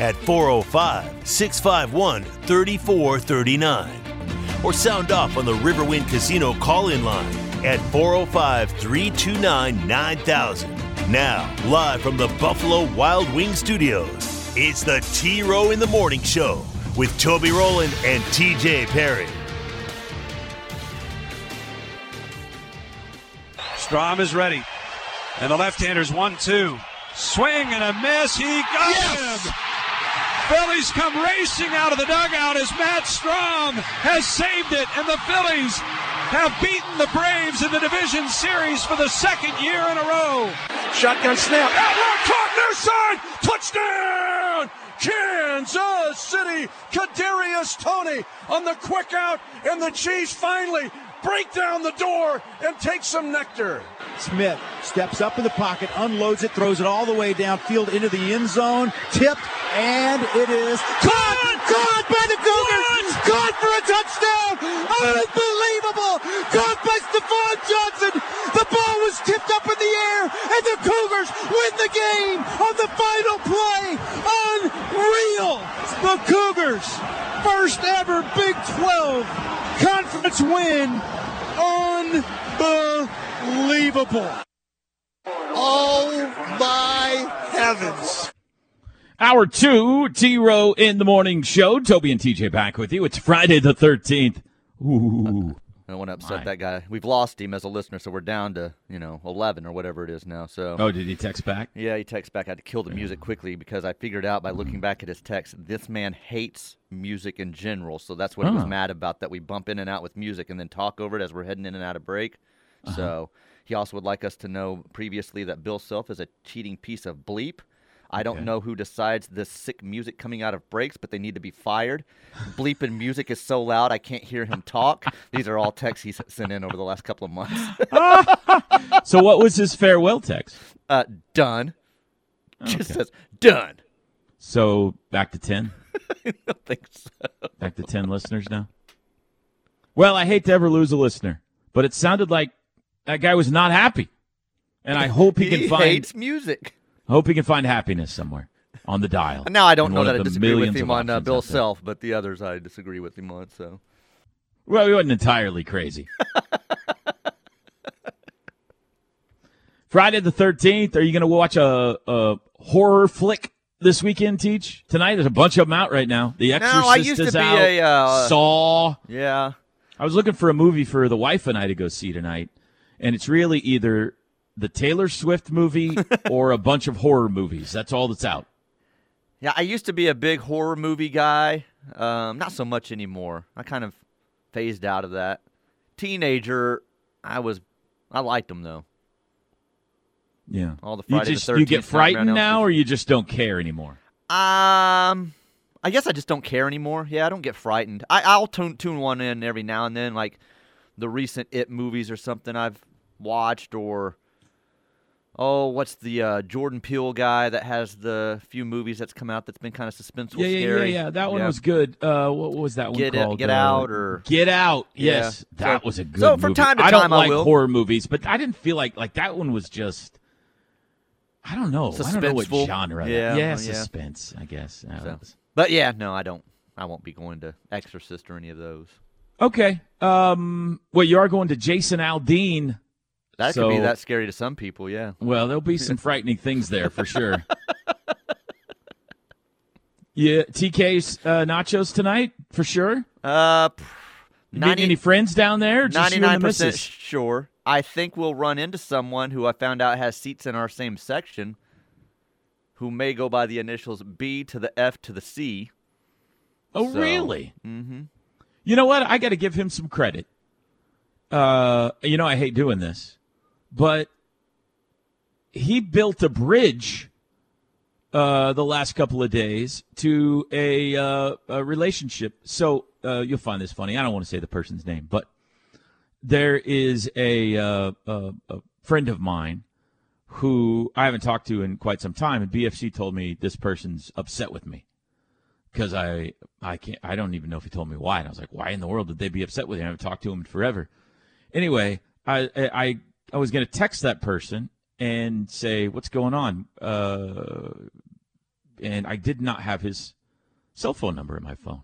at 405 651 3439 or sound off on the Riverwind Casino call in line at 405 329 9000. Now, live from the Buffalo Wild Wing Studios, it's the T Row in the Morning Show with Toby Rowland and TJ Perry. Strahm is ready. And the left-hander's one, two. Swing and a miss. He got yes! him. Phillies come racing out of the dugout as Matt Strahm has saved it, and the Phillies have beaten the Braves in the division series for the second year in a row. Shotgun snap. Outlaw caught their side. Touchdown! Kansas City. Kadarius Toney on the quick out, and the Chiefs finally break down the door and take some nectar. Smith steps up in the pocket, unloads it, throws it all the way downfield into the end zone, tipped, and it is caught! Caught by the Cougars! Caught for a touchdown! Unbelievable! Caught by Stephon Johnson! The ball was tipped up in the air, and the Cougars win the game on the final play! Unreal! The Cougars, first ever Big 12 conference win. Unbelievable. Oh my heavens. Hour two, T Row in the morning show. Toby and TJ back with you. It's Friday the 13th. Ooh. I don't want to upset My. that guy. We've lost him as a listener, so we're down to you know eleven or whatever it is now. So. Oh, did he text back? Yeah, he texted back. I had to kill the music quickly because I figured out by looking back at his text, this man hates music in general. So that's what oh. he was mad about. That we bump in and out with music and then talk over it as we're heading in and out of break. Uh-huh. So he also would like us to know previously that Bill Self is a cheating piece of bleep. I don't know who decides the sick music coming out of breaks, but they need to be fired. Bleeping music is so loud I can't hear him talk. These are all texts he's sent in over the last couple of months. so what was his farewell text? Uh, done. Okay. Just says done. So back to ten. I don't think so. Back to ten listeners now. Well, I hate to ever lose a listener, but it sounded like that guy was not happy, and I hope he, he can find hates music. I hope he can find happiness somewhere on the dial. Now I don't know that I disagree with him on uh, Bill Self, but the others I disagree with him on. So, well, he wasn't entirely crazy. Friday the thirteenth. Are you going to watch a, a horror flick this weekend? Teach tonight. There's a bunch of them out right now. The Exorcist no, I used is to be out. A, uh, Saw. Yeah. I was looking for a movie for the wife and I to go see tonight, and it's really either the Taylor Swift movie or a bunch of horror movies. That's all that's out. Yeah, I used to be a big horror movie guy. Um, not so much anymore. I kind of phased out of that. Teenager, I was, I liked them though. Yeah, all the Friday you just, the 13th. You get frightened now, or you just don't care anymore. Um, I guess I just don't care anymore. Yeah, I don't get frightened. I, I'll tune tune one in every now and then, like the recent It movies or something I've watched, or oh, what's the uh, Jordan Peele guy that has the few movies that's come out that's been kind of suspenseful, yeah, yeah, scary. Yeah, yeah, that one yeah. was good. Uh, what was that one Get called? Get uh, Out or Get Out? Yes, yeah. that so, was a good. So from time to time, I don't like will. horror movies, but I didn't feel like like that one was just. I don't know. I don't know what genre. Yeah, yeah, suspense. I guess. So. But yeah, no, I don't. I won't be going to Exorcist or any of those. Okay. Um. Well, you are going to Jason Aldean that so, could be that scary to some people, yeah. Well, there'll be some frightening things there for sure. yeah, TK's uh, nachos tonight for sure. Uh, 90, any friends down there? Ninety nine percent sure. I think we'll run into someone who I found out has seats in our same section, who may go by the initials B to the F to the C. Oh, so, really? Mm-hmm. You know what? I got to give him some credit. Uh, you know, I hate doing this but he built a bridge uh, the last couple of days to a, uh, a relationship. So uh, you'll find this funny. I don't want to say the person's name, but there is a, uh, a, a friend of mine who I haven't talked to in quite some time, and BFC told me this person's upset with me because I I can't I don't even know if he told me why, and I was like, why in the world would they be upset with him? I haven't talked to him forever. Anyway, I I I was going to text that person and say what's going on, uh, and I did not have his cell phone number in my phone,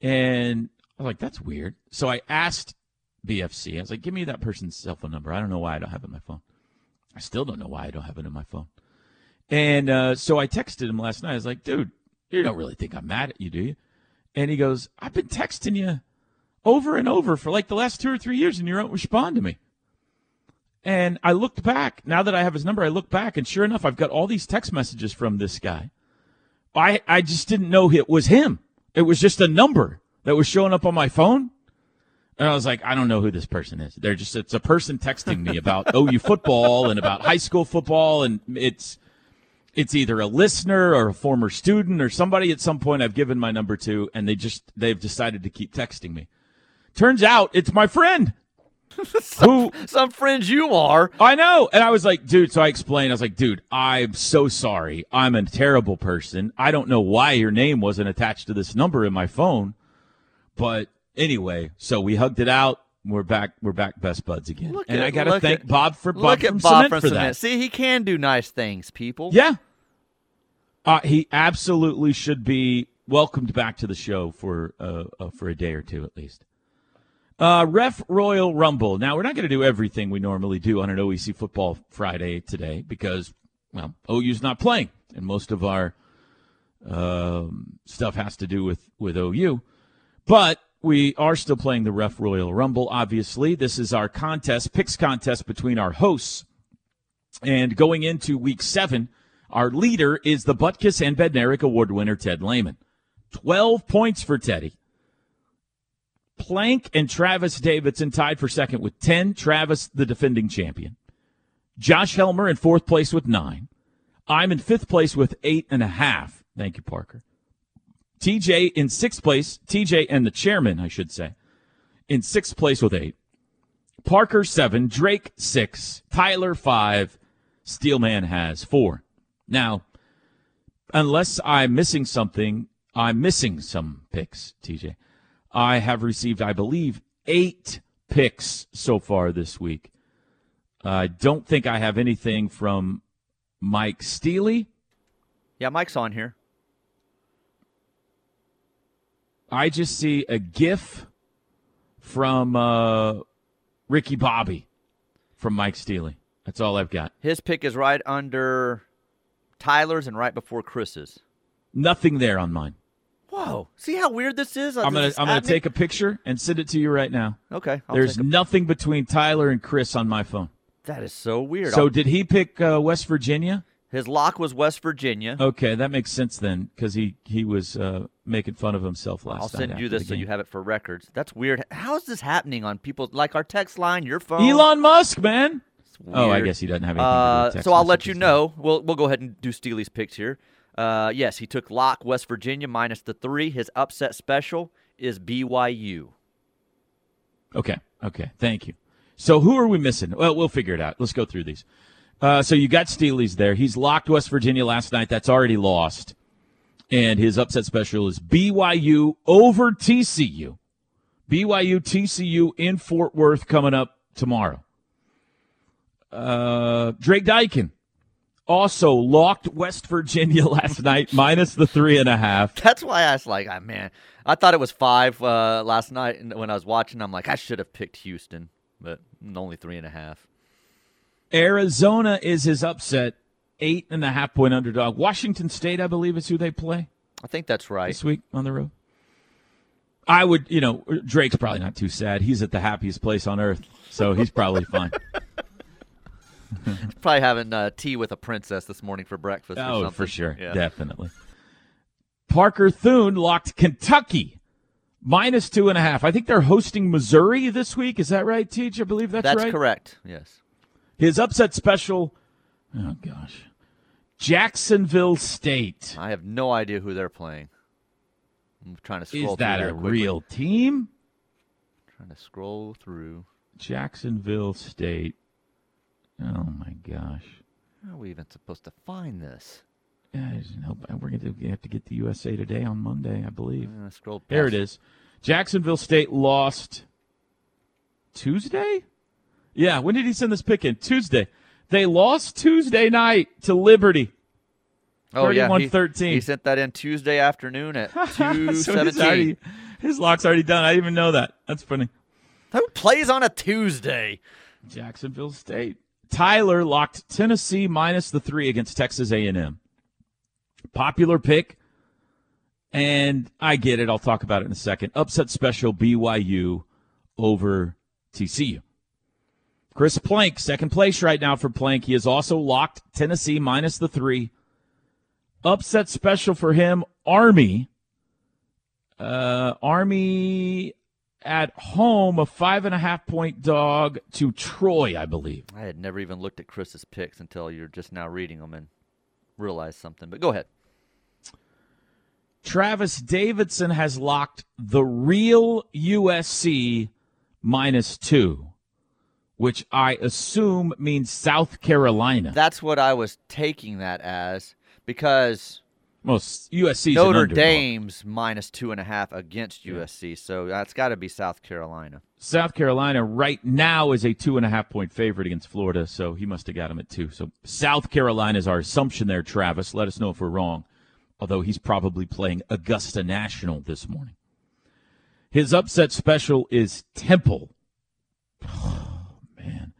and I was like, that's weird. So I asked BFC. I was like, give me that person's cell phone number. I don't know why I don't have it in my phone. I still don't know why I don't have it in my phone. And uh, so I texted him last night. I was like, dude, you don't really think I'm mad at you, do you? And he goes, I've been texting you over and over for like the last two or three years, and you don't respond to me. And I looked back. Now that I have his number, I look back, and sure enough, I've got all these text messages from this guy. I, I just didn't know it was him. It was just a number that was showing up on my phone. And I was like, I don't know who this person is. They're just, it's a person texting me about OU football and about high school football. And it's, it's either a listener or a former student or somebody at some point I've given my number to and they just, they've decided to keep texting me. Turns out it's my friend. some, who some friends you are. I know. And I was like, dude, so I explained, I was like, dude, I'm so sorry. I'm a terrible person. I don't know why your name wasn't attached to this number in my phone. But anyway, so we hugged it out. We're back. We're back, best buds again. Look and at- I got to thank at- Bob for Bob Look from at Bob Cement from for Cement. that. See, he can do nice things, people. Yeah. Uh, he absolutely should be welcomed back to the show for uh, uh, for a day or two at least. Uh, Ref Royal Rumble. Now we're not going to do everything we normally do on an OEC Football Friday today because well OU's not playing and most of our um, stuff has to do with with OU, but we are still playing the Ref Royal Rumble. Obviously, this is our contest picks contest between our hosts. And going into week seven, our leader is the Butkus and Bednarik Award winner, Ted Lehman. 12 points for Teddy. Plank and Travis Davidson tied for second with 10. Travis, the defending champion. Josh Helmer in fourth place with nine. I'm in fifth place with eight and a half. Thank you, Parker. TJ in sixth place. TJ and the chairman, I should say, in sixth place with eight. Parker seven, Drake six, Tyler five, Steelman has four. Now, unless I'm missing something, I'm missing some picks, TJ. I have received, I believe, eight picks so far this week. I don't think I have anything from Mike Steely. Yeah, Mike's on here. I just see a GIF from uh, Ricky Bobby from Mike Steely. That's all I've got. His pick is right under Tyler's and right before Chris's. Nothing there on mine. Whoa! See how weird this is? I'm gonna is I'm gonna take a picture and send it to you right now. Okay. I'll There's take a- nothing between Tyler and Chris on my phone. that is so weird. So I'll- did he pick uh, West Virginia? his lock was West Virginia. Okay, that makes sense then, because he he was uh, making fun of himself last. Night. I'll send you this so you have it for records. That's weird. How is this happening on people like our text line, your phone? Elon Musk, man. Oh, I guess he doesn't have anything Uh, so I'll let you know. We'll we'll go ahead and do Steely's picks here. Uh, yes, he took lock West Virginia minus the three. His upset special is BYU. Okay. Okay. Thank you. So who are we missing? Well, we'll figure it out. Let's go through these. Uh, so you got Steely's there. He's locked West Virginia last night. That's already lost. And his upset special is BYU over TCU. BYU TCU in Fort Worth coming up tomorrow. Uh, Drake Dykin also locked West Virginia last night minus the three and a half. That's why I was like, ah, man, I thought it was five uh, last night, and when I was watching, I'm like, I should have picked Houston, but only three and a half. Arizona is his upset, eight and a half point underdog. Washington State, I believe, is who they play I think that's right. this week on the road. I would, you know, Drake's probably not too sad. He's at the happiest place on earth, so he's probably fine. Probably having uh, tea with a princess this morning for breakfast. or oh, something. for sure, Yeah. definitely. Parker Thune locked Kentucky minus two and a half. I think they're hosting Missouri this week. Is that right, Teach? I believe that's, That's right. correct. Yes. His upset special, oh gosh, Jacksonville State. I have no idea who they're playing. I'm trying to scroll Is that a quickly. real team? Trying to scroll through. Jacksonville State. Oh my gosh. How are we even supposed to find this? Yeah, we're going to have to get the USA Today on Monday, I believe. Scroll There it is. Jacksonville State lost Tuesday? Yeah, when did he send this pick in? Tuesday. They lost Tuesday night to Liberty. Oh yeah, he, he sent that in Tuesday afternoon at two So seventeen. already, his lock's already done. I didn't even know that. That's funny. Who plays on a Tuesday? Jacksonville State. Tyler locked Tennessee minus the three against Texas A&M. Popular pick, and I get it. I'll talk about it in a second. Upset special BYU over TCU. Chris Plank, second place right now for Plank. He has also locked Tennessee minus the three. Upset special for him, Army. Uh, Army at home, a five and a half point dog to Troy, I believe. I had never even looked at Chris's picks until you're just now reading them and realized something. But go ahead. Travis Davidson has locked the real USC minus two, which I assume means South Carolina. That's what I was taking that as because well, USC Notre Dame's minus two and a half against USC, so that's got to be South Carolina. South Carolina right now is a two and a half point favorite against Florida, so he must have got him at two. So South Carolina is our assumption there, Travis. Let us know if we're wrong. Although he's probably playing Augusta National this morning. His upset special is Temple. Oh, man.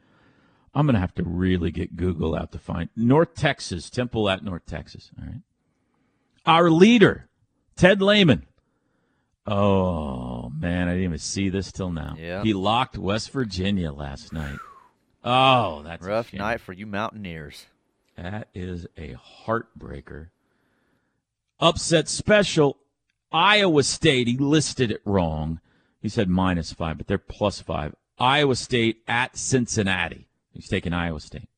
I'm going to have to really get Google out to find North Texas, Temple at North Texas. All right. Our leader, Ted Lehman. Oh, man, I didn't even see this till now. Yeah. He locked West Virginia last night. Oh, that's Rough night for you Mountaineers. That is a heartbreaker. Upset special. Iowa State, he listed it wrong. He said minus five, but they're plus five. Iowa State at Cincinnati. He's taking Iowa State.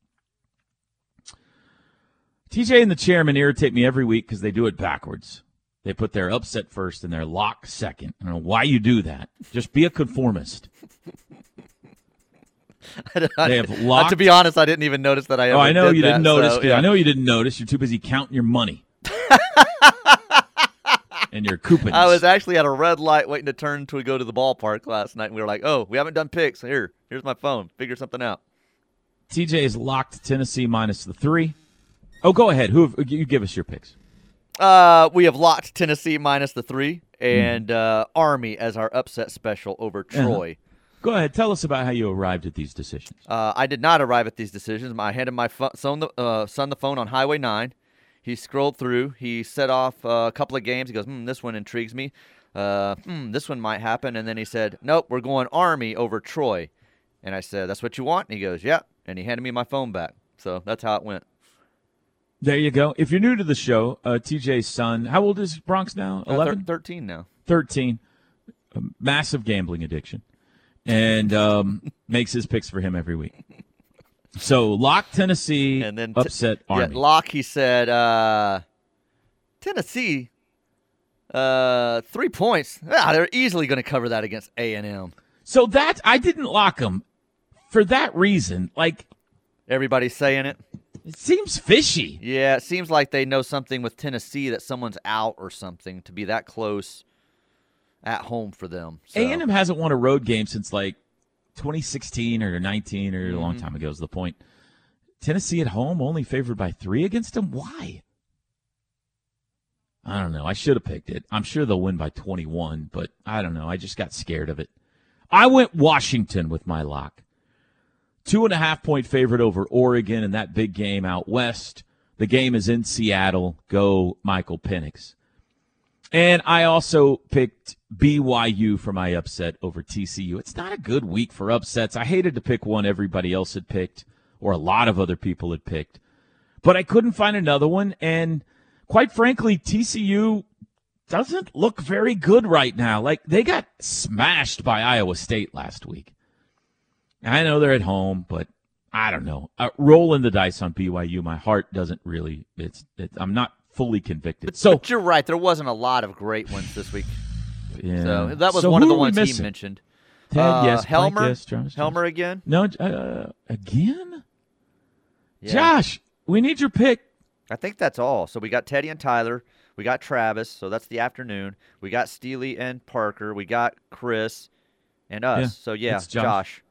TJ and the chairman irritate me every week because they do it backwards. They put their upset first and their lock second. I don't know why you do that. Just be a conformist. They have Uh, locked- to be honest, I didn't even notice that I. Oh, I know you didn't notice. so, yeah. I know you didn't notice. You're too busy counting your money and your coupons. I was actually at a red light waiting to turn to go to the ballpark last night, and we were like, "Oh, we haven't done picks. Here, here's my phone. Figure something out." TJ is locked Tennessee minus the three. Oh, go ahead. Who have, you give us your picks? Uh, we have locked Tennessee minus the three, Hmm. and uh, Army as our upset special over Uh-huh. Troy. Go ahead. Tell us about how you arrived at these decisions. Uh, I did not arrive at these decisions. I handed my son, the, uh, son the phone on Highway 9. He scrolled through. He set off uh, a couple of games. He goes, hmm, this one intrigues me. Uh, hmm, this one might happen. And then he said, nope, we're going Army over Troy. And I said, that's what you want? And he goes, yeah. And he handed me my phone back. So that's how it went. There you go. If you're new to the show, uh, TJ's son, how old is Bronx now? Uh, thir- 11? 13 now. 13. A massive gambling addiction. And um, makes his picks for him every week. So lock Tennessee, And then t- upset Yeah, Army. Locke, he said, uh, Tennessee, uh, three points. Ah, they're easily going to cover that against A&M. so that I didn't lock him for that reason. Like Everybody's saying it. It seems fishy. Yeah, it seems like they know something with Tennessee that someone's out or something to be that close at home for them. So. A&M hasn't won a road game since like 2016 or 19 or a long Mm-hmm. time ago is the point. Tennessee at home only favored by three against them. Why? I don't know. I should have picked it. I'm sure they'll win by 21, but I don't know. I just got scared of it. I went Washington with my lock. Two and a half point favorite over Oregon in that big game out west. The game is in Seattle. Go Michael Penix. And I also picked BYU for my upset over TCU. It's not a good week for upsets. I hated to pick one everybody else had picked, or a lot of other people had picked, but I couldn't find another one. And quite frankly, TCU doesn't look very good right now. Like they got smashed by Iowa State last week. I know they're at home, but I don't know. Uh, rolling the dice on BYU, my heart doesn't really. It's. it's I'm not fully convicted. But, So But you're right. There wasn't a lot of great ones this week. yeah. So that was So one of the ones he mentioned. Ted, Uh, yes. Mike, Helmer? yes. Helmer again. No, uh, again. Yeah. Josh, we need your pick. I think that's all. So we got Teddy and Tyler. We got Travis. So that's the afternoon. We got Steely and Parker. We got Chris and us. Yeah, so yeah, Josh. Josh.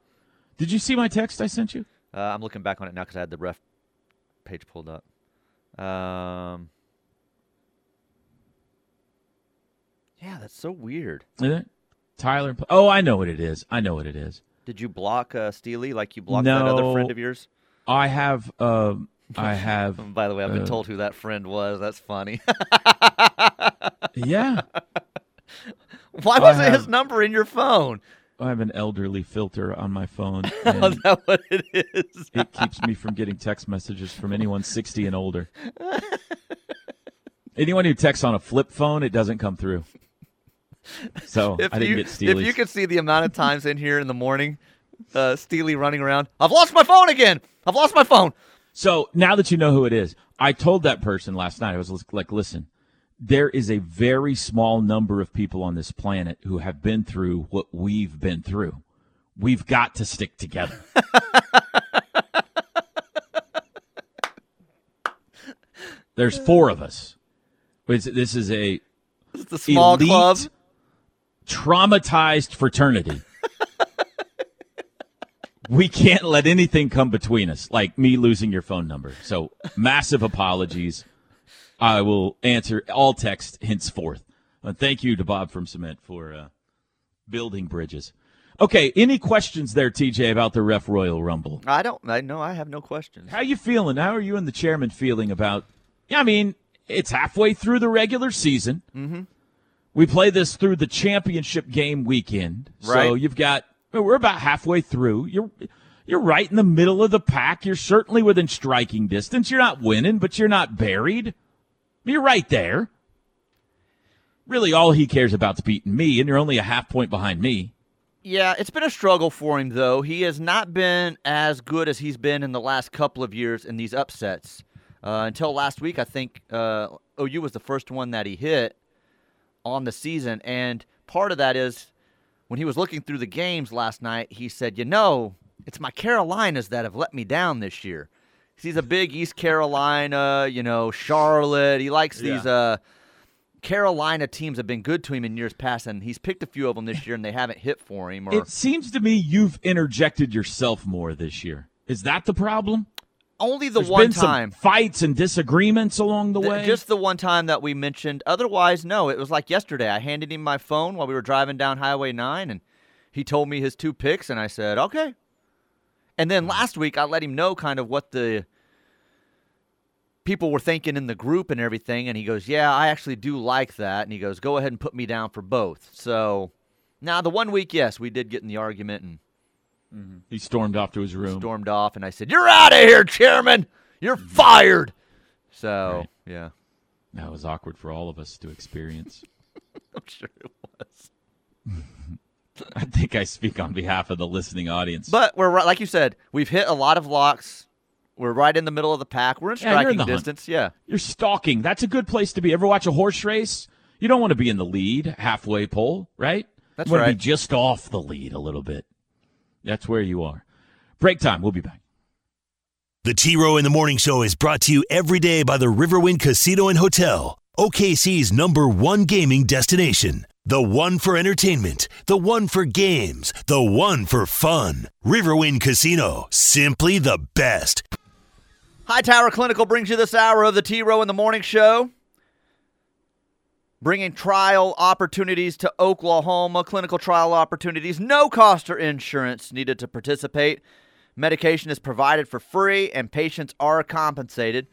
Did you see my text I sent you? Uh, I'm looking back on it now because I had the ref page pulled up. Um, yeah, that's so weird. Isn't it? Tyler. Oh, I know what it is. I know what it is. Did you block uh, Steely like you blocked that other friend of yours? I have. Um, I have. By the way, I've been Uh, told who that friend was. That's funny. yeah, Why wasn't his number in your phone? I have an elderly filter on my phone. Is And that what it is? it keeps me from getting text messages from anyone 60 and older. Anyone who texts on a flip phone, it doesn't come through. So if I didn't you get Steely. if you could see the amount of times in here in the morning, uh, Steely running around, I've lost my phone again. I've lost my phone. So now that you know who it is, I told that person last night, I was like, listen, there is a very small number of people on this planet who have been through what we've been through. We've got to stick together. There's four of us. This is a the small elite, club. traumatized fraternity. we can't let anything come between us, like me losing your phone number. So, massive apologies. I will answer all text henceforth. And thank you to Bob from Cement for uh, building bridges. Okay, any questions there, TJ, about the Ref Royal Rumble? I don't. I know. I have no questions. How you feeling? How are you and the chairman feeling about? Yeah, I mean, it's halfway through the regular season. Mm-hmm. We play this through the championship game weekend, right. so you've got. We're about halfway through. You're you're right in the middle of the pack. You're certainly within striking distance. You're not winning, but you're not buried. You're right there. Really, all he cares about is beating me, and you're only a half point behind me. Yeah, it's been a struggle for him though. He has not been as good as he's been in the last couple of years in these upsets. Uh, until last week, I think uh, OU was the first one that he hit on the season, and part of that is when he was looking through the games last night, he said, "You know, it's my Carolinas that have let me down this year." He's a big East Carolina, you know, Charlotte. He likes these uh, Carolina teams have been good to him in years past, and he's picked a few of them this year, and they haven't hit for him. Or It seems to me you've interjected yourself more this year. Is that the problem? only the There's one been time, some fights and disagreements along the Th- way. just the one time that we mentioned. Otherwise, no. It was like yesterday. I handed him my phone while we were driving down Highway Nine, and he told me his two picks, and I said, "Okay." And then last week, I let him know kind of what the people were thinking in the group and everything, and he goes, "Yeah, I actually do like that." And he goes, "Go ahead and put me down for both." So now the one week, yes, we did get in the argument and mm-hmm. he stormed off to his room. stormed off, and I said, "You're out of here, chairman. You're mm-hmm. fired." So Right. yeah, That was awkward for all of us to experience. I'm sure it was. I think I speak on behalf of the listening audience. But we're right, like you said, we've hit a lot of locks. We're right in the middle of the pack. We're in Yeah, in striking the hunt. distance. Yeah. You're stalking. That's a good place to be. Ever watch a horse race? You don't want to be in the lead, halfway pole, right? That's you want to right. be just off the lead a little bit. That's where you are. Break time. We'll be back. The T Row in the Morning Show is brought to you every day by the Riverwind Casino and Hotel, OKC's number one gaming destination. The one for entertainment, the one for games, the one for fun. Riverwind Casino, simply the best. Hightower Clinical brings you this hour of the T Row in the Morning Show. Bringing trial opportunities to Oklahoma, clinical trial opportunities, no cost or insurance needed to participate. Medication is provided for free and patients are compensated.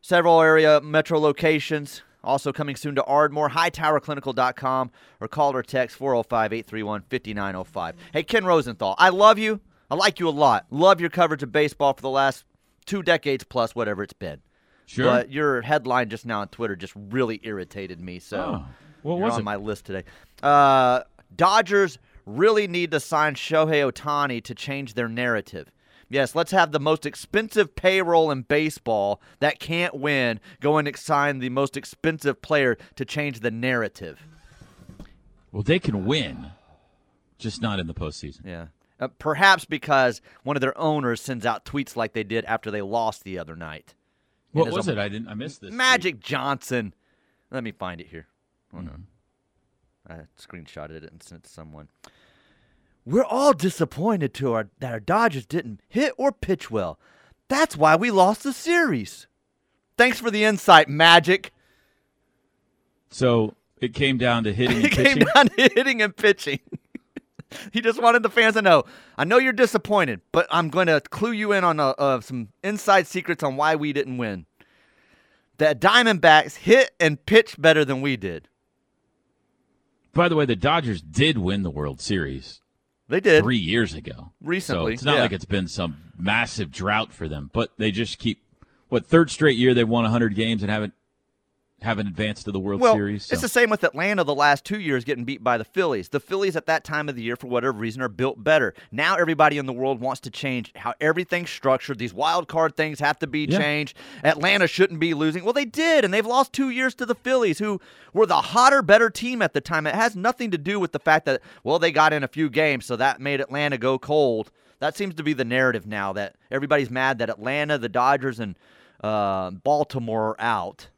Several area metro locations. Also coming soon to Ardmore, hightowerclinical.com or call or text 405 831 5905. Hey, Ken Rosenthal, I love you. I like you a lot. Love your coverage of baseball for the last two decades plus, whatever it's been. Sure. But your headline just now on Twitter just really irritated me. So Oh, what you're was on it? my list today. Uh, Dodgers really need to sign Shohei Ohtani to change their narrative. Yes, let's have the most expensive payroll in baseball that can't win go and sign the most expensive player to change the narrative. Well, they can win, just not in the postseason. Yeah. Uh, perhaps because one of their owners sends out tweets like they did after they lost the other night. What was it? I didn't. I missed this. Magic Johnson. Let me find it here. Hold Mm-hmm. on. I screenshotted it and sent it to someone. We're all disappointed to our, that our Dodgers didn't hit or pitch well. That's why we lost the series. Thanks for the insight, Magic. So it came down to hitting and It came pitching. down to hitting and pitching. he just wanted the fans to know. I know you're disappointed, but I'm going to clue you in on uh, uh, some inside secrets on why we didn't win. The Diamondbacks hit and pitched better than we did. By the way, the Dodgers did win the World Series They did. three years ago. Recently, so it's not yeah. like it's been some massive drought for them. But they just keep what third straight year they've won 100 games and haven't haven't advanced to the World well, Series. so- it's the same with Atlanta the last two years getting beat by the Phillies. The Phillies at that time of the year, for whatever reason, are built better. Now everybody in the world wants to change how everything's structured. These wild card things have to be Yeah. changed. Atlanta shouldn't be losing. Well, they did, and they've lost two years to the Phillies, who were the hotter, better team at the time. It has nothing to do with the fact that, well, they got in a few games, so that made Atlanta go cold. That seems to be the narrative now that everybody's mad that Atlanta, the Dodgers, and uh, Baltimore are out.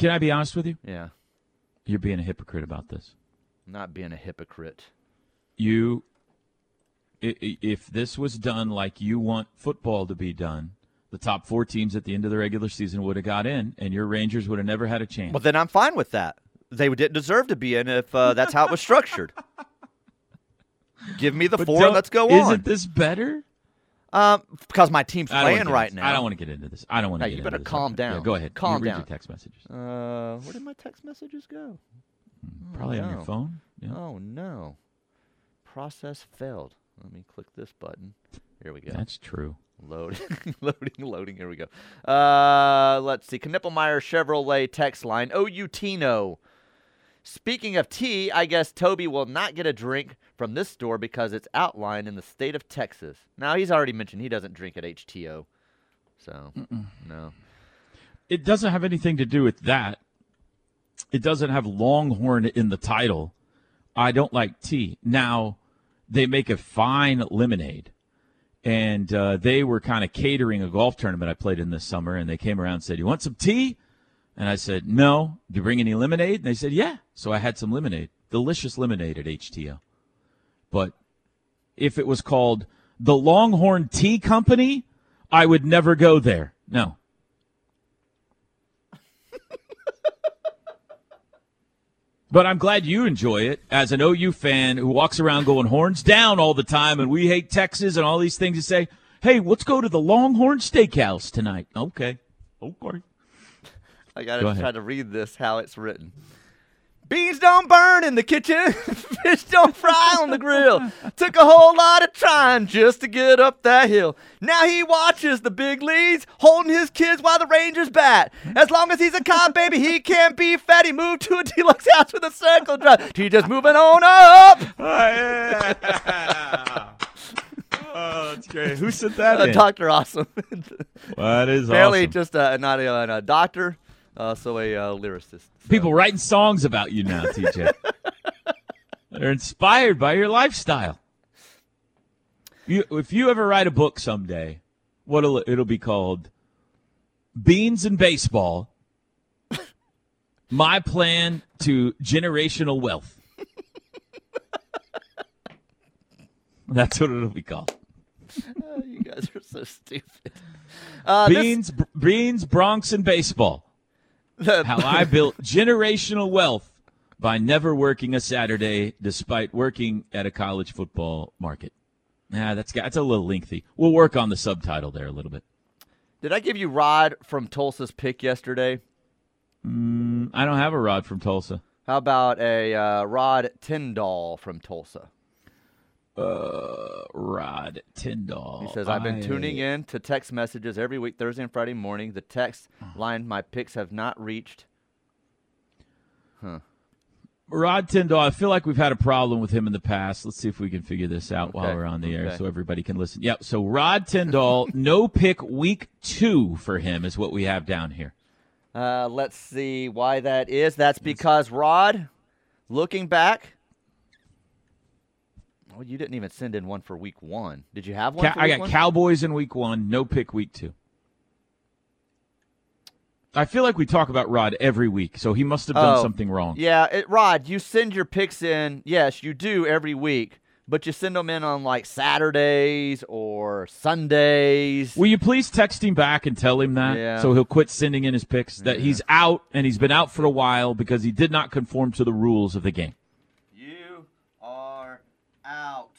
Can I be honest with you? Yeah, You're being a hypocrite about this. not being a hypocrite. You, if this was done like you want football to be done, the top four teams at the end of the regular season would have got in, and your Rangers would have never had a chance. Well, then I'm fine with that. They didn't deserve to be in if uh, that's how it was structured. Give me the But four. Let's go on. Isn't this better? Um, because my team's I don't wanna playing right now. I don't want to get into this. I don't want to. you get better into this. calm Yeah, down. go ahead. Calm you read down. your text messages. Uh, where did my text messages go? Probably on no. your phone. Yeah. Oh no, process failed. Let me click this button. Here we go. That's true. Loading, loading, loading. Here we go. Uh, let's see. Knippelmeyer Chevrolet text line. OU Tino. Speaking of tea, I guess Toby will not get a drink from this store because it's outlined in the state of Texas. Now he's already mentioned he doesn't drink at HTeaO, so no. It doesn't have anything to do with that. It doesn't have Longhorn in the title. I don't like tea. Now, they make a fine lemonade. And uh, they were kind of catering a golf tournament I played in this summer. And they came around and said, You want some tea? And I said, No. Do you bring any lemonade? And they said, Yeah. So I had some lemonade. Delicious lemonade at HTeaO. But if it was called the Longhorn Tea Company, I would never go there. No. But I'm glad you enjoy it as an OU fan who walks around going horns down all the time and we hate Texas and all these things to say, hey, let's go to the Longhorn Steakhouse tonight. Okay. Okay. I gotta Go try to read this how it's written. Beans don't burn in the kitchen, fish don't fry on the grill. Took a whole lot of trying just to get up that hill. Now he watches the big leads, holding his kids while the Rangers bat. As long as he's a cop, baby, he can't be fat. He moved to a deluxe house with a circle drive. He just moving on up. Oh, that's great. Who said that Uh, in? Dr. Awesome. That is Apparently, awesome. just uh, not a, a doctor, uh, so a uh, lyricist. So- People writing songs about you now, TJ. They're inspired by your lifestyle. You, if you ever write a book someday, what'll it- it'll be called? Beans and Baseball. My plan to generational wealth. That's what it'll be called. Oh, you guys are so stupid. Uh, this- Beans, Beans, Bronx, and baseball. How I built generational wealth by never working a Saturday despite working at a college football market. Nah, that's that's a little lengthy. We'll work on the subtitle there a little bit. Did I give you Rod from Tulsa's pick yesterday? I don't have a rod from Tulsa. How about a uh, Rod Tyndall from Tulsa? Uh, Rod Tyndall. He says, I've been I- tuning in to text messages every week, Thursday and Friday morning. The text line, my picks have not reached. Rod Tyndall, I feel like we've had a problem with him in the past. Let's see if we can figure this out Okay. while we're on the air Okay. so everybody can listen. Yep. So Rod Tyndall, no pick week two for him is what we have down here. Uh, let's see why that is. That's because Rod, looking back, well, you didn't even send in one for week one. Did you have one? I got one? Cowboys in week one, no pick week two. I feel like we talk about Rod every week, so he must have done Oh, something wrong. Yeah, it, Rod, you send your picks in. Yes, you do every week, but you send them in on like Saturdays or Sundays. Will you please text him back and tell him that Yeah. so he'll quit sending in his picks that he's out and he's been out for a while because he did not conform to the rules of the game. You are out.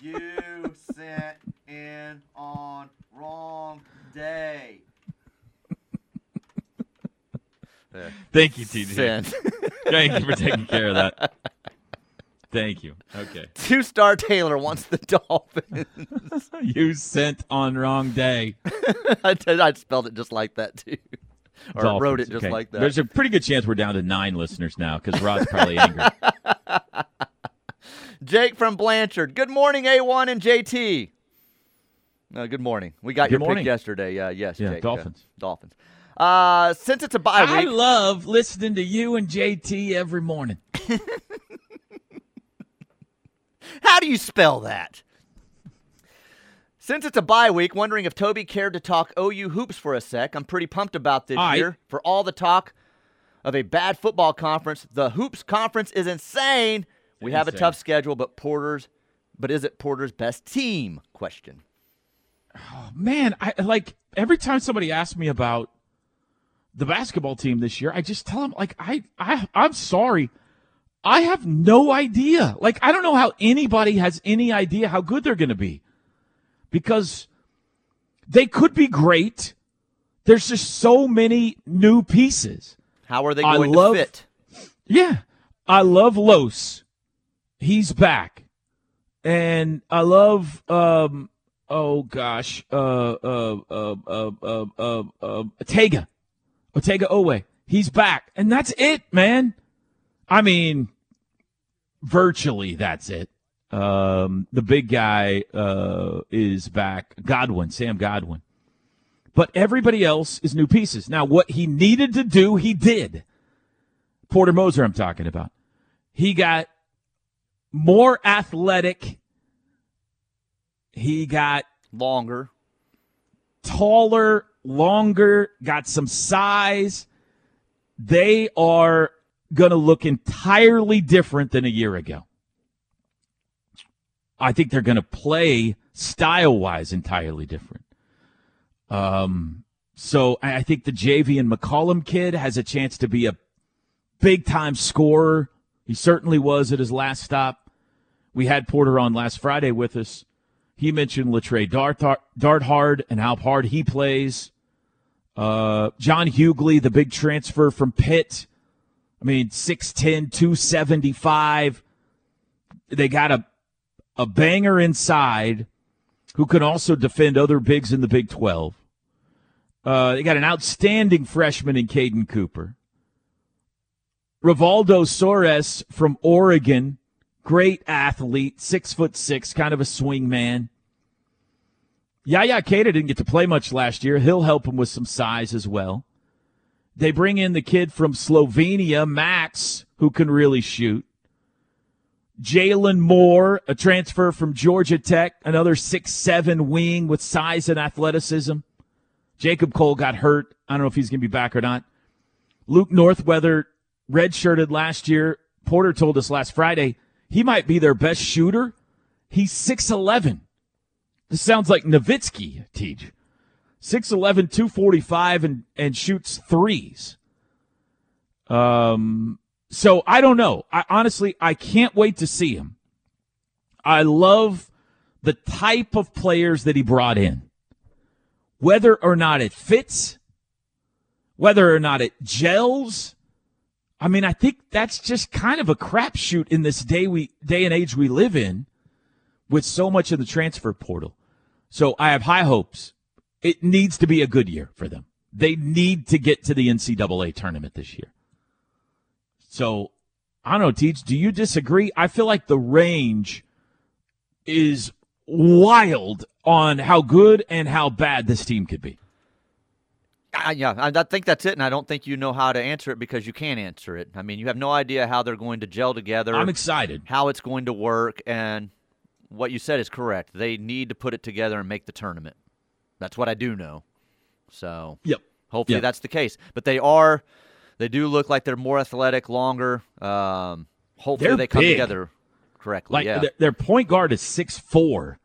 You sent in on wrong day. Thank you, TJ. Send. Thank you for taking care of that. Thank you. Okay. Two Star Taylor wants the Dolphins. You sent on wrong day. I, spelled it just like that too, or Dolphins. wrote it just Okay. like that. There's a pretty good chance we're down to nine listeners now because Rod's probably angry. Jake from Blanchard. Good morning, A1 and JT. Uh, good morning. We got Good your morning. pick yesterday. Uh, yes, Yeah, Jake. uh, Dolphins. Uh, since it's a bye week, I love listening to you and JT every morning. how do you spell that? Since it's a bye week, wondering if Toby cared to talk OU hoops for a sec. I'm pretty pumped about this All right. year. For all the talk of a bad football conference, the hoops conference is insane. We have a tough schedule, but Porter's, but is it Porter's best team? Question. Man, I like every time somebody asks me about the basketball team this year, I just tell them like I I I'm sorry. I have no idea. Like I don't know how anybody has any idea how good they're going to be. Because they could be great. There's just so many new pieces. How are they going I love- to fit? Yeah. I love Los. He's back. And I love um oh gosh, uh uh uh uh uh uh, uh Otega. Otega Oweh. He's back. And that's it, man. I mean virtually that's it. Um the big guy uh is back. Godwin, Sam Godwin. But everybody else is new pieces. Now what he needed to do, he did. Porter Moser, I'm talking about. He got more athletic. He got Longer. taller, longer, got some size. They are going to look entirely different than a year ago. I think they're going to play style wise entirely different. Um, so I think the Javian McCollum kid has a chance to be a big time scorer. He certainly was at his last stop. We had Porter on last Friday with us. He mentioned Le'Tre Dart, Darthard and how hard he plays. Uh, John Hugley, the big transfer from Pitt. I mean, 6'10, 275. They got a, a banger inside who can also defend other bigs in the Big 12. Uh, they got an outstanding freshman in Caden Cooper. Rivaldo Soares from Oregon, great athlete, six foot six, kind of a swing man. Yaya Keita didn't get to play much last year. He'll help him with some size as well. They bring in the kid from Slovenia, Max, who can really shoot. Jalon Moore, a transfer from Georgia Tech, another six seven wing with size and athleticism. Jacob Cole got hurt. I don't know if he's going to be back or not. Luke Northweather redshirted last year. Porter told us last Friday he might be their best shooter. He's 6'11. This sounds like Nowitzki, Teach. 6'11, 245, and, and shoots threes. Um, so I don't know. I honestly, I can't wait to see him. I love the type of players that he brought in. Whether or not it fits, whether or not it gels, I mean, I think that's just kind of a crapshoot in this day we day and age we live in, with so much in the transfer portal. So I have high hopes. It needs to be a good year for them. They need to get to the NCAA tournament this year. So I don't know, Teach, do you disagree? I feel like the range is wild on how good and how bad this team could be. I, yeah, I, I think that's it, and I don't think you know how to answer it because you can't answer it. I mean, you have no idea how they're going to gel together. I'm excited. How it's going to work, and what you said is correct. They need to put it together and make the tournament. That's what I do know. So, yep. Hopefully yep. that's the case. But they are, they do look like they're more athletic, longer. Um, hopefully they're they come big. together correctly. Like yeah. their, their point guard is six four,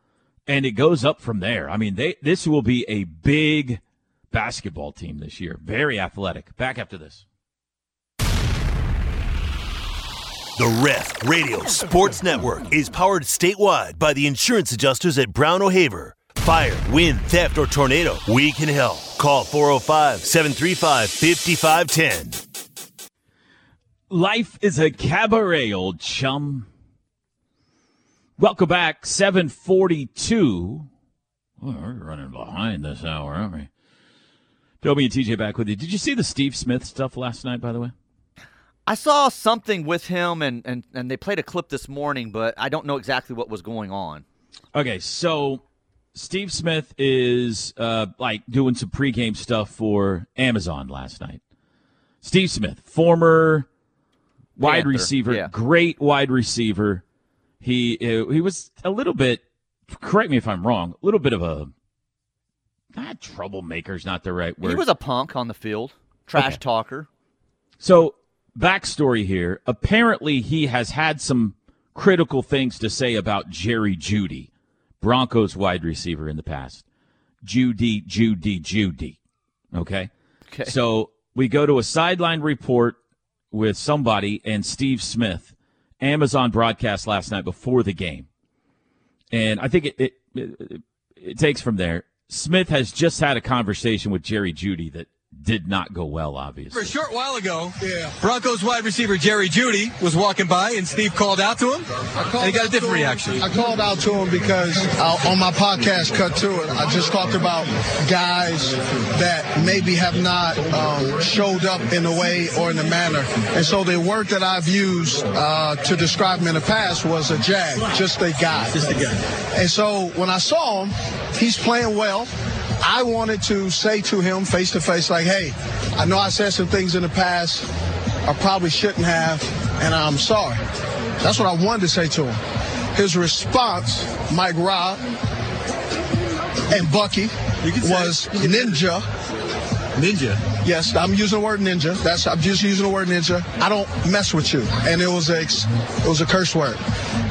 and it goes up from there. I mean, they this will be a big basketball team this year. Very athletic. Back after this. The Ref Radio Sports Network is powered statewide by the insurance adjusters at Brown O'Haver. Fire, wind, theft, or tornado, we can help. Call 405 735 5510. Life is a cabaret, old chum. Welcome back, 742. Well, we're running behind this hour, aren't we? Toby and TJ back with you. Did you see the Steve Smith stuff last night, by the way? I saw something with him, and, and, and they played a clip this morning, but I don't know exactly what was going on. Okay, so Steve Smith is uh, like doing some pregame stuff for Amazon last night. Steve Smith, former wide Panther, receiver, yeah. great wide receiver. He uh, he was a little bit. Correct me if I'm wrong. A little bit of a not troublemaker is not the right word. He was a punk on the field, trash Okay. talker. So, backstory here. Apparently, he has had some critical things to say about Jerry Jeudy, Broncos wide receiver in the past. Judy, Judy, Judy. Okay. Okay. So we go to a sideline report with somebody and Steve Smith, Amazon broadcast last night before the game, and I think it it, it, it takes from there. Smith has just had a conversation with Jerry Jeudy that did not go well, obviously. For obviously. a short while ago, Broncos wide receiver Jerry Jeudy was walking by, and Steve called out to him, and he got a different reaction. I called out to him because uh, on my podcast, Cut to It, I just talked about guys that maybe have not um, showed up in a way or in a manner. And so the word that I've used uh, to describe him in the past was a jag, just a guy. Just a guy. And so when I saw him, he's playing well. I wanted to say to him face to face, like, hey, I know I said some things in the past I probably shouldn't have, and I'm sorry. That's what I wanted to say to him. His response, Mike Robb and Bucky, was it. You can ninja. Ninja. Yes, I'm using the word ninja. That's I'm just using the word ninja. I don't mess with you, and it was a it was a curse word.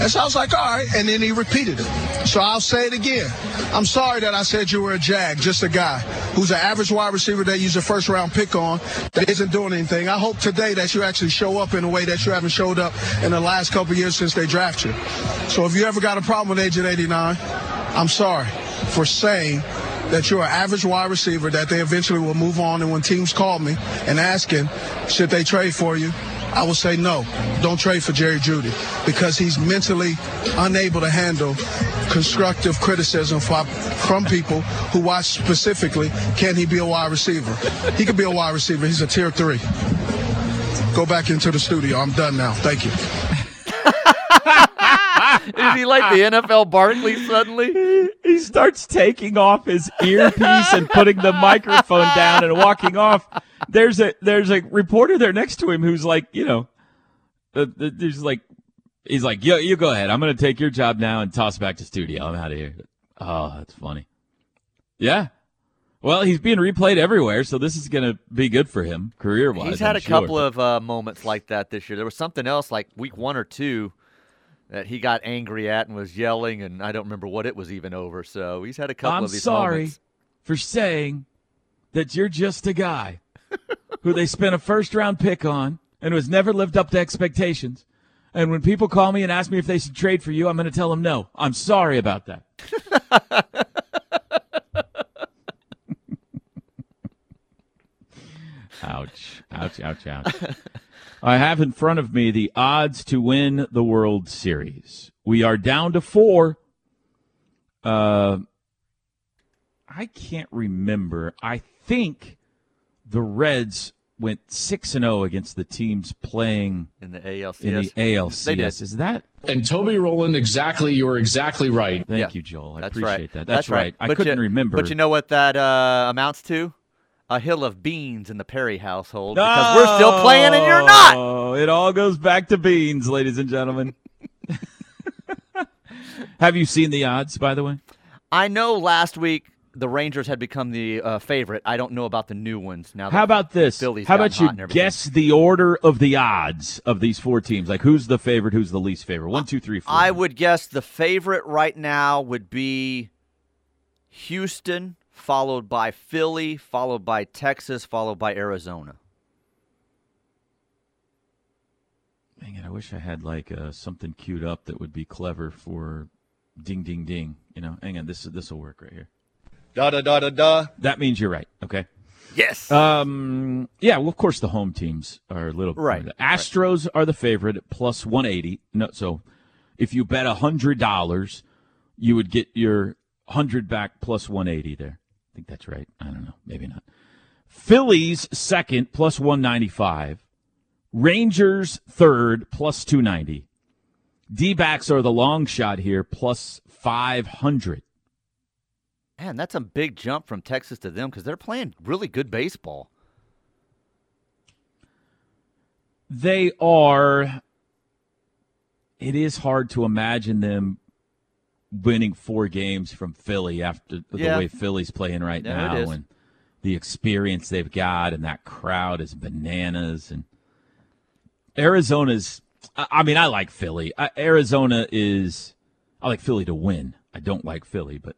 And so I was like, all right, and then he repeated it. So I'll say it again. I'm sorry that I said you were a jag, just a guy who's an average wide receiver that use a first round pick on that isn't doing anything. I hope today that you actually show up in a way that you haven't showed up in the last couple years since they drafted you. So if you ever got a problem with Agent 89, I'm sorry for saying that you're an average wide receiver that they eventually will move on. And when teams call me and asking, should they trade for you? I will say no, don't trade for Jerry Jeudy because he's mentally unable to handle constructive criticism from, people who watch specifically, can he be a wide receiver? He could be a wide receiver. He's a tier three. Go back into the studio. I'm done now. Thank you. Is he like the NFL Barkley suddenly? he starts taking off his earpiece and putting the microphone down and walking off. There's a there's a reporter there next to him who's like, you know, uh, uh, there's like, he's like, yo, you go ahead. I'm gonna take your job now and toss back to studio. I'm out of here. Oh, that's funny. Yeah. Well, he's being replayed everywhere, so this is gonna be good for him career wise. He's had a couple of uh, moments like that this year. There was something else like week one or two that he got angry at and was yelling, and I don't remember what it was even over. So he's had a couple I'm of these sorry moments. for saying that you're just a guy who they spent a first round pick on and who has never lived up to expectations. And when people call me and ask me if they should trade for you, I'm going to tell them no. I'm sorry about that. ouch. Ouch, ouch, ouch. I have in front of me the odds to win the World Series. We are down to four. Uh, I can't remember. I think the Reds went six and zero against the teams playing in the ALCS. In the ALCS, is that? And Toby Rowland, exactly, you were exactly right. Thank Yeah. you, Joel. I That's appreciate right. that. That's, right. I But couldn't you- remember. But you know what that uh, amounts to? A hill of beans in the Perry household because we're still playing and you're not. Oh, it all goes back to beans, ladies and gentlemen. Have you seen the odds, by the way? I know last week the Rangers had become the uh, favorite. I don't know about the new ones now. How about this? Phillies How about you hot and everything. guess the order of the odds of these four teams? Like who's the favorite, who's the least favorite? One, two, three, four. I would guess the favorite right now would be Houston, followed by Philly, followed by Texas, followed by Arizona. Dang it! I wish I had like uh, something queued up that would be clever for ding, ding, ding. You know, hang on. This this will work right here. Da da da da da. That means you're right. Okay. Yes. Um. Yeah. Well, of course, the home teams are a little Right, The Astros are the favorite plus one eighty. No, so if you bet hundred dollars, you would get your hundred back plus one eighty there. I think that's right. I don't know. Maybe not. Phillies second plus one ninety five. Rangers third plus two ninety. D backs are the long shot here plus five hundred. Man, that's a big jump from Texas to them because they're playing really good baseball. They are. It is hard to imagine them winning four games from Philly after the Yeah. way Philly's playing right Yeah, now and the experience they've got, and that crowd is bananas. And Arizona's. I mean, I like Philly. I, Arizona is. I like Philly to win. I don't like Philly, but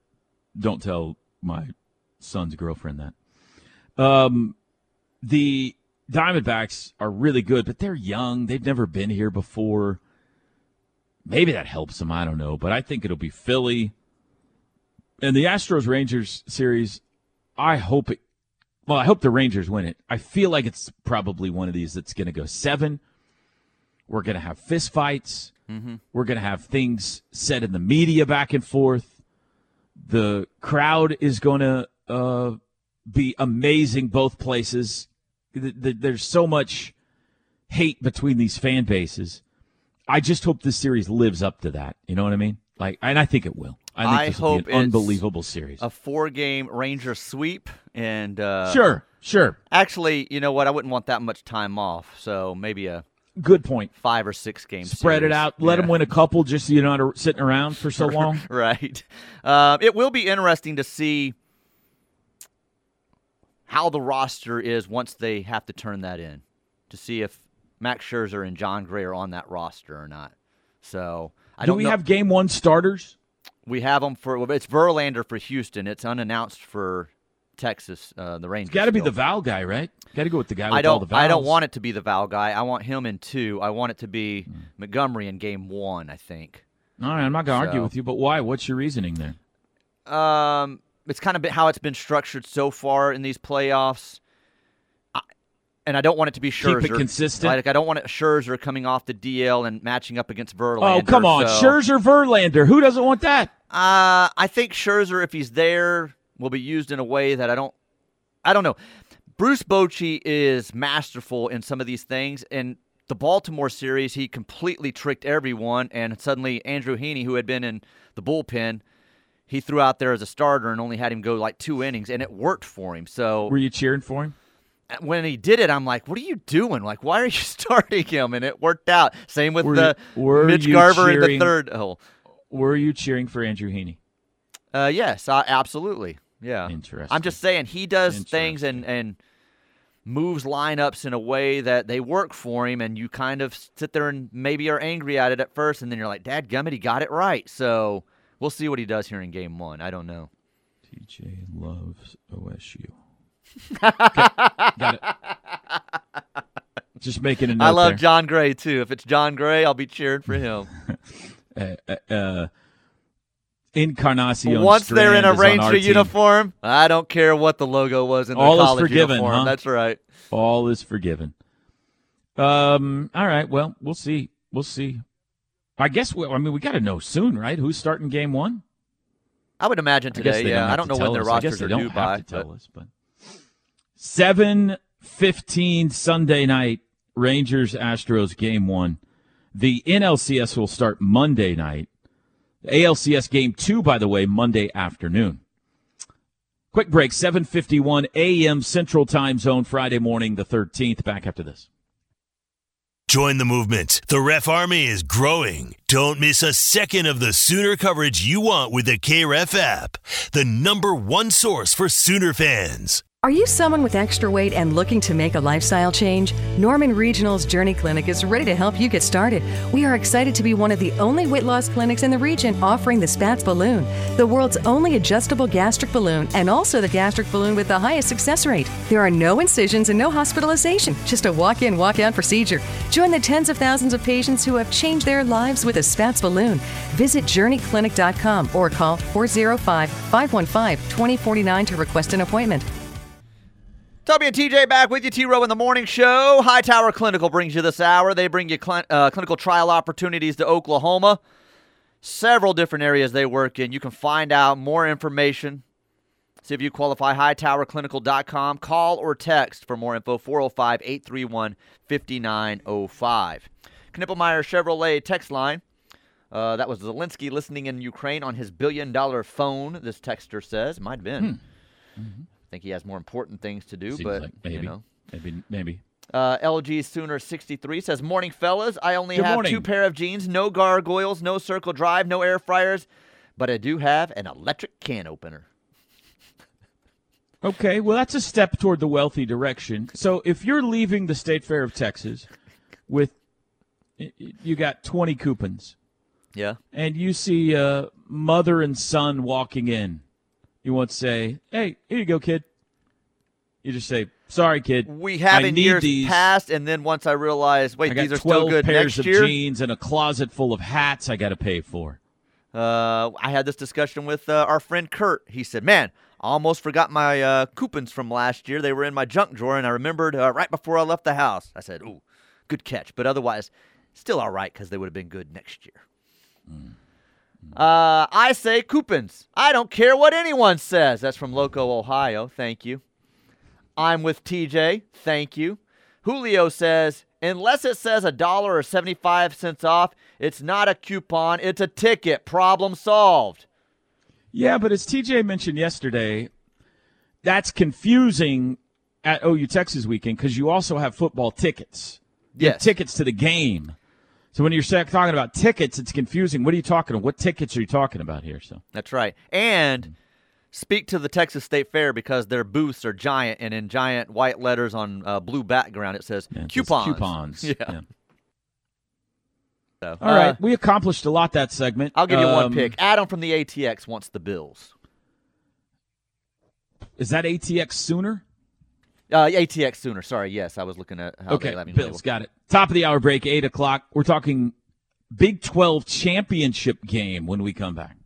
don't tell my son's girlfriend that. Um, the Diamondbacks are really good, but they're young. They've never been here before. Maybe that helps them. I don't know, but I think it'll be Philly. And the Astros Rangers series, I hope it. Well, I hope the Rangers win it. I feel like it's probably one of these that's going to go seven. We're going to have fist fights. We're going to have things said in the media back and forth. The crowd is going to uh, be amazing both places. Th- th- There's so much hate between these fan bases. I just hope this series lives up to that. You know what I mean? Like, and I think it will. I think I hope an it's unbelievable series. A four-game Ranger sweep, and uh, sure, sure. Actually, you know what? I wouldn't want that much time off, so maybe a Good point. five or six games. Spread it out. Let Yeah. them win a couple just so you're not sitting around for so long. right. Uh, it will be interesting to see how the roster is once they have to turn that in to see if Max Scherzer and Jon Gray are on that roster or not. So I Do don't we know. have game one starters? we have them for well, it's Verlander for Houston. It's unannounced for Texas, uh, the Rangers. Got to be the Val guy, right? Got to go with the guy with I don't. I don't want it to be Eovaldi. I want him in two. I want it to be Hmm. Montgomery in game one. I think. All right, I'm not going to argue with you, but why? What's your reasoning there? Um, it's kind of how it's been structured so far in these playoffs. And I don't want it to be Scherzer. Keep it consistent? Like I don't want it Scherzer coming off the DL and matching up against Verlander. oh, come on. so- Scherzer Verlander. Who doesn't want that? Uh, I think Scherzer, if he's there, will be used in a way that I don't. I don't know. Bruce Bochy is masterful in some of these things, and the Baltimore series, he completely tricked everyone, and suddenly Andrew Heaney, who had been in the bullpen, he threw out there as a starter and only had him go like two innings, and it worked for him. So Were you cheering for him? When he did it, I'm like, "What are you doing? Like, why are you starting him?" And it worked out. Same with Were the were Mitch Garver in the third hole. Were you cheering for Andrew Heaney? Uh, yes, uh, absolutely. Yeah. Interesting. I'm just saying he does things and and moves lineups in a way that they work for him, and you kind of sit there and maybe are angry at it at first, and then you're like, "Dad, gummit, he got it right." So we'll see what he does here in Game One. I don't know. TJ loves OSU. Okay, got it. Just making a note I love there. Jon Gray too. If it's Jon Gray, I'll be cheering for him. uh, uh, Encarnacion. Once they're in a Ranger uniform, I don't care what the logo was in the All is college forgiven, uniform. huh? That's right. All is forgiven. Um. All right. Well, we'll see. We'll see. I guess. We, I mean, we got to know soon, right? Who's starting game one? I would imagine I today. they yeah, I don't know when their us. I guess rosters they are don't due have by. to tell but- us, but seven 15 Sunday night Rangers Astros game one. The NLCS will start Monday night. ALCS game two, by the way, Monday afternoon. Quick break, 7:51 a.m. Central Time Zone, Friday morning, the 13th. Back after this. Join the movement. The Ref Army is growing. Don't miss a second of the Sooner coverage you want with the KREF app, the number one source for Sooner fans. Are you someone with extra weight and looking to make a lifestyle change? Norman Regional's Journey Clinic is ready to help you get started. We are excited to be one of the only weight loss clinics in the region offering the Spatz balloon, the world's only adjustable gastric balloon, and also the gastric balloon with the highest success rate. There are no incisions and no hospitalization, just a walk in, walk out procedure. Join the tens of thousands of patients who have changed their lives with a Spatz balloon. Visit journeyclinic.com or call 405 515 2049 to request an appointment. Toby and TJ back with you, T Row in the Morning Show. Hightower Clinical brings you this hour. They bring you cl- uh, clinical trial opportunities to Oklahoma. Several different areas they work in. You can find out more information. See if you qualify. HightowerClinical.com. Call or text for more info 405 831 5905. Knippelmier Chevrolet text line. Uh, that was Zelensky listening in Ukraine on his billion dollar phone, this texter says. Might have been. Hmm. Mm-hmm think he has more important things to do, Seems but like maybe, you know. maybe, maybe. Uh, LG Sooner 63 says, Morning, fellas. I only Good have morning. two pair of jeans, no gargoyles, no circle drive, no air fryers, but I do have an electric can opener. Okay, well, that's a step toward the wealthy direction. So if you're leaving the State Fair of Texas with, you got 20 coupons. Yeah. And you see a mother and son walking in. You won't say, hey, here you go, kid. You just say, sorry, kid. We have I in years these. past, and then once I realized, wait, I these are 12 still good pairs next of year. jeans and a closet full of hats I got to pay for. Uh, I had this discussion with uh, our friend Kurt. He said, "Man, I almost forgot my uh, coupons from last year. They were in my junk drawer, and I remembered uh, right before I left the house." I said, "Ooh, good catch," but otherwise, still all right because they would have been good next year. Uh, I say coupons. I don't care what anyone says. That's from Loco, Ohio. Thank you. I'm with TJ. Thank you. Julio says, unless it says a dollar or 75 cents off, it's not a coupon, it's a ticket. Problem solved. Yeah, but as TJ mentioned yesterday, that's confusing at OU Texas weekend because you also have football tickets. Yes. tickets to the game. So when you're talking about tickets, it's confusing. What are you talking about? What tickets are you talking about here? So That's right. And speak to the Texas State Fair because their booths are giant, and in giant white letters on uh, blue background, it says yeah, coupons. Coupons. Yeah. yeah. So, All right, uh, we accomplished a lot that segment. I'll give you one Um, pick. Adam from the ATX wants the Bills. Is that ATX sooner? Uh, ATX sooner. Sorry. Yes, I was looking at how okay, they let me Bills label. got it. Top of the hour break, eight o'clock. We're talking Big Twelve championship game when we come back.